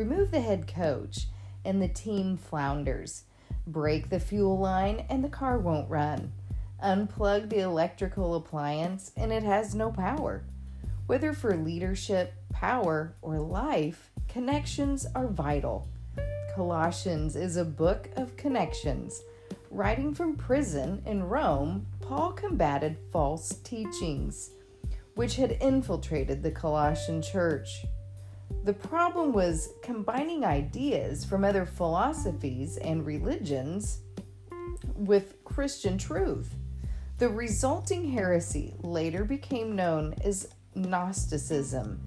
Remove the head coach, and the team flounders. Break the fuel line, and the car won't run. Unplug the electrical appliance, and it has no power. Whether for leadership, power, or life, connections are vital. Colossians is a book of connections. Writing from prison in Rome, Paul combated false teachings, which had infiltrated the Colossian church. The problem was combining ideas from other philosophies and religions with Christian truth. The resulting heresy later became known as Gnosticism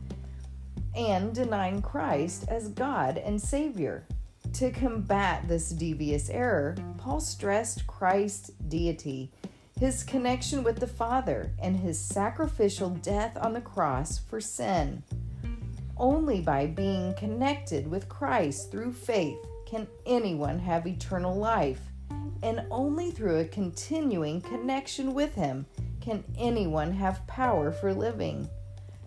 and denying Christ as God and Savior. To combat this devious error, Paul stressed Christ's deity, his connection with the Father, and his sacrificial death on the cross for sin. Only by being connected with Christ through faith can anyone have eternal life, and only through a continuing connection with Him can anyone have power for living.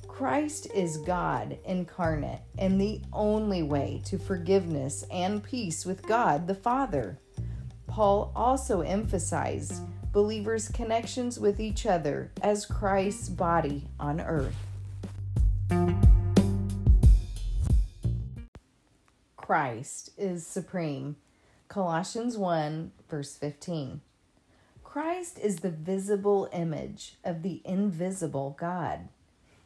Christ is God incarnate and the only way to forgiveness and peace with God the Father. Paul also emphasized believers' connections with each other as Christ's body on earth. Christ is supreme. Colossians 1, verse 15. Christ is the visible image of the invisible God.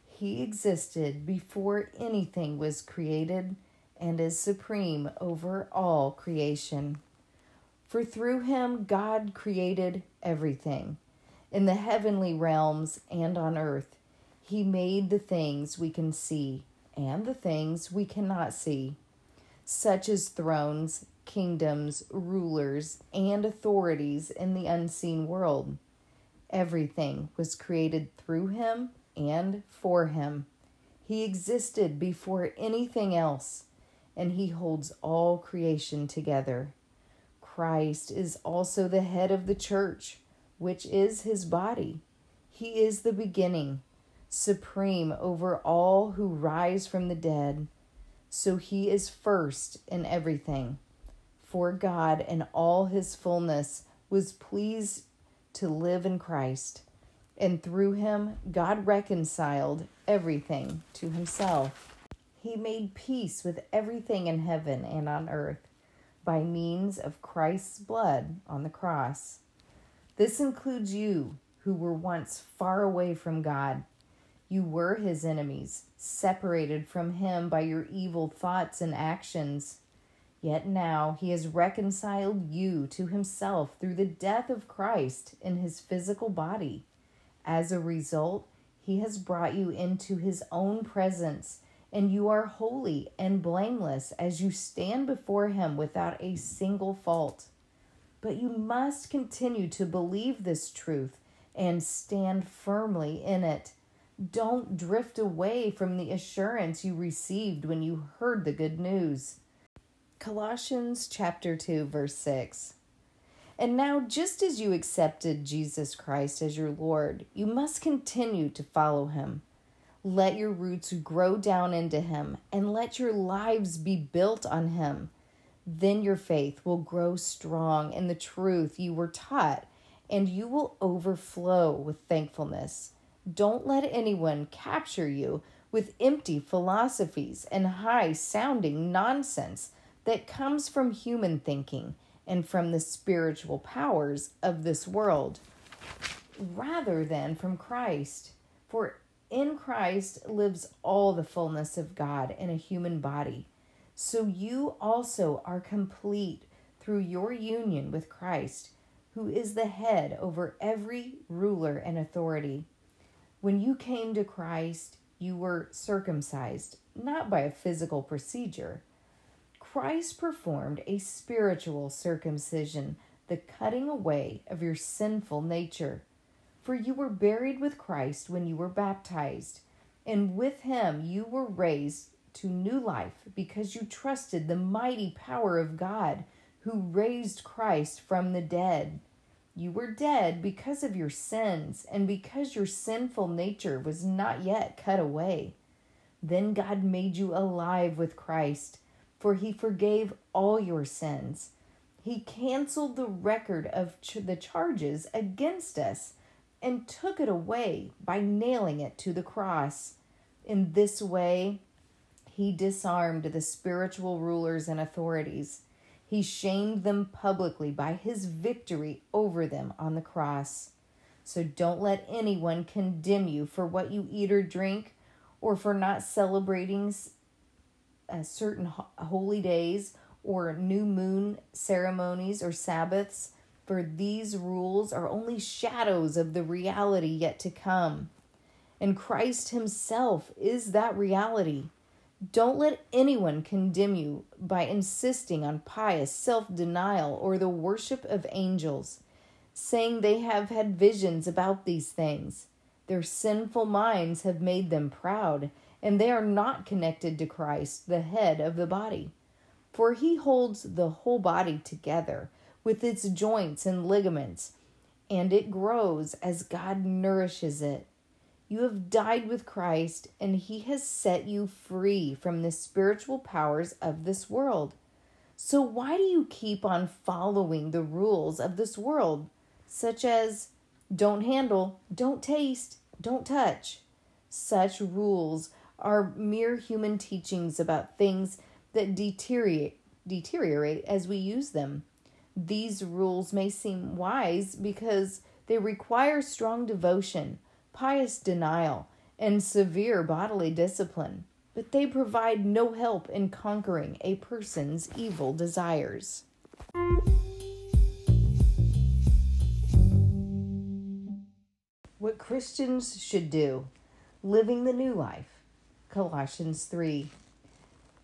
He existed before anything was created and is supreme over all creation. For through him God created everything. In the heavenly realms and on earth, he made the things we can see and the things we cannot see such as thrones, kingdoms, rulers, and authorities in the unseen world. Everything was created through him and for him. He existed before anything else, and he holds all creation together. Christ is also the head of the church, which is his body. He is the beginning, supreme over all who rise from the dead so he is first in everything. For God in all his fullness was pleased to live in Christ, and through him God reconciled everything to himself. He made peace with everything in heaven and on earth by means of Christ's blood on the cross. This includes you who were once far away from God you were his enemies, separated from him by your evil thoughts and actions. Yet now he has reconciled you to himself through the death of Christ in his physical body. As a result, he has brought you into his own presence, and you are holy and blameless as you stand before him without a single fault. But you must continue to believe this truth and stand firmly in it don't drift away from the assurance you received when you heard the good news. Colossians chapter 2 verse 6. And now just as you accepted Jesus Christ as your Lord, you must continue to follow him. Let your roots grow down into him and let your lives be built on him. Then your faith will grow strong in the truth you were taught, and you will overflow with thankfulness. Don't let anyone capture you with empty philosophies and high sounding nonsense that comes from human thinking and from the spiritual powers of this world rather than from Christ. For in Christ lives all the fullness of God in a human body. So you also are complete through your union with Christ, who is the head over every ruler and authority. When you came to Christ, you were circumcised, not by a physical procedure. Christ performed a spiritual circumcision, the cutting away of your sinful nature. For you were buried with Christ when you were baptized, and with him you were raised to new life because you trusted the mighty power of God who raised Christ from the dead. You were dead because of your sins and because your sinful nature was not yet cut away. Then God made you alive with Christ, for he forgave all your sins. He canceled the record of ch- the charges against us and took it away by nailing it to the cross. In this way, he disarmed the spiritual rulers and authorities. He shamed them publicly by his victory over them on the cross. So don't let anyone condemn you for what you eat or drink, or for not celebrating uh, certain holy days, or new moon ceremonies or Sabbaths for these rules are only shadows of the reality yet to come. And Christ Himself is that reality. Don't let anyone condemn you by insisting on pious self denial or the worship of angels, saying they have had visions about these things. Their sinful minds have made them proud, and they are not connected to Christ, the head of the body. For he holds the whole body together with its joints and ligaments, and it grows as God nourishes it. You have died with Christ, and He has set you free from the spiritual powers of this world. So, why do you keep on following the rules of this world, such as don't handle, don't taste, don't touch? Such rules are mere human teachings about things that deteriorate, deteriorate as we use them. These rules may seem wise because they require strong devotion, pious denial, and severe bodily discipline, but they provide no help in conquering a person's evil desires. What Christians should do living the new life. Colossians 3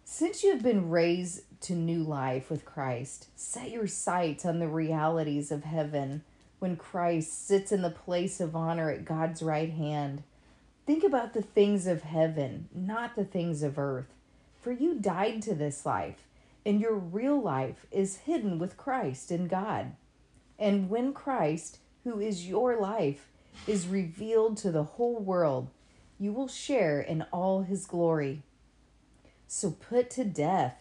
since you have been raised to new life with Christ, set your sights on the realities of heaven when Christ sits in the place of honor at God's right hand. Think about the things of heaven, not the things of earth. For you died to this life, and your real life is hidden with Christ in God. And when Christ, who is your life, is revealed to the whole world, you will share in all his glory. So put to death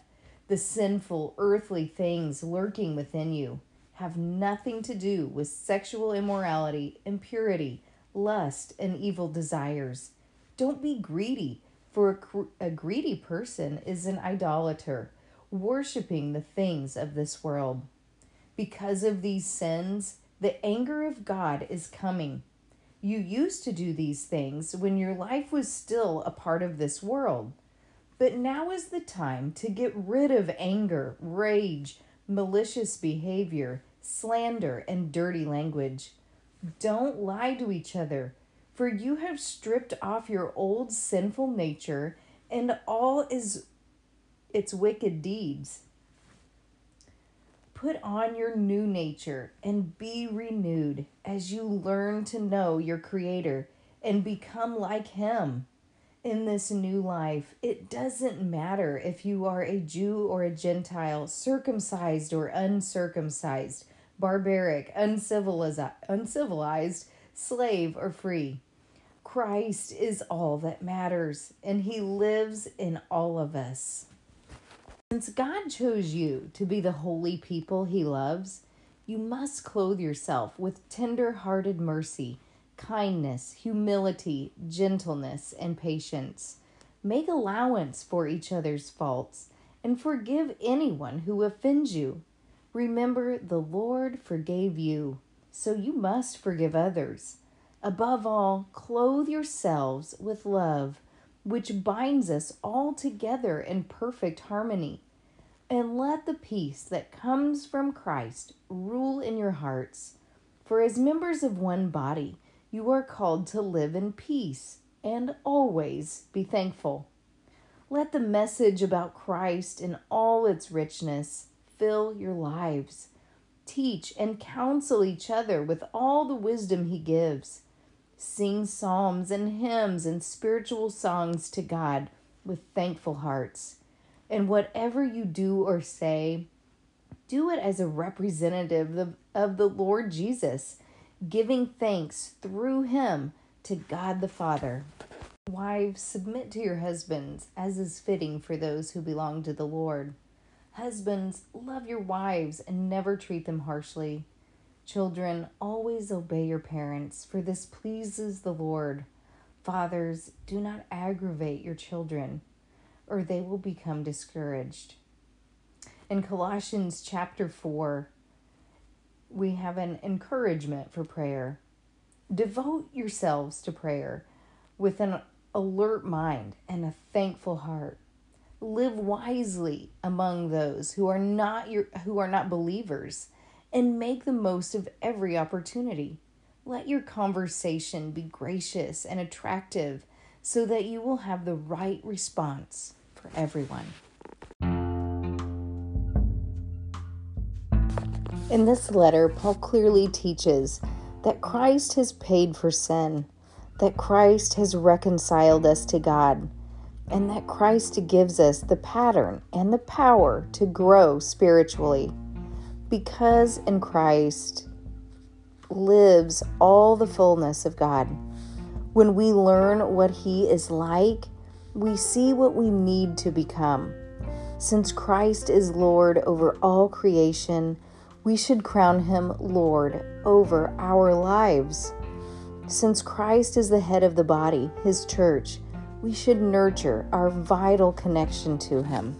the sinful earthly things lurking within you. Have nothing to do with sexual immorality, impurity, lust, and evil desires. Don't be greedy, for a, a greedy person is an idolater, worshiping the things of this world. Because of these sins, the anger of God is coming. You used to do these things when your life was still a part of this world. But now is the time to get rid of anger, rage, malicious behavior, slander, and dirty language. Don't lie to each other, for you have stripped off your old sinful nature and all is its wicked deeds. Put on your new nature and be renewed as you learn to know your Creator and become like Him in this new life, it doesn't matter if you are a Jew or a Gentile, circumcised or uncircumcised, barbaric, uncivilized, uncivilized, slave or free. Christ is all that matters, and He lives in all of us. Since God chose you to be the holy people He loves, you must clothe yourself with tender hearted mercy kindness, humility, gentleness, and patience. Make allowance for each other's faults and forgive anyone who offends you. Remember, the Lord forgave you, so you must forgive others. Above all, clothe yourselves with love, which binds us all together in perfect harmony. And let the peace that comes from Christ rule in your hearts. For as members of one body, you are called to live in peace and always be thankful. Let the message about Christ in all its richness fill your lives. Teach and counsel each other with all the wisdom He gives. Sing psalms and hymns and spiritual songs to God with thankful hearts. And whatever you do or say, do it as a representative of of the Lord Jesus giving thanks through him to God the Father. Wives, submit to your husbands as is fitting for those who belong to the Lord. Husbands, love your wives and never treat them harshly. Children, always obey your parents, for this pleases the Lord. Fathers, do not aggravate your children, or they will become discouraged. In Colossians chapter 4, we have an encouragement for prayer. Devote yourselves to prayer with an alert mind and a thankful heart. Live wisely among those who are not your who are not believers and make the most of every opportunity. Let your conversation be gracious and attractive so that you will have the right response for everyone. In this letter, Paul clearly teaches that Christ has paid for sin, that Christ has reconciled us to God, and that Christ gives us the pattern and the power to grow spiritually. Because in Christ lives all the fullness of God. When we learn what He is like, we see what we need to become. Since Christ is Lord over all creation, we should crown him Lord over our lives. Since Christ is the head of the body, his church, we should nurture our vital connection to him.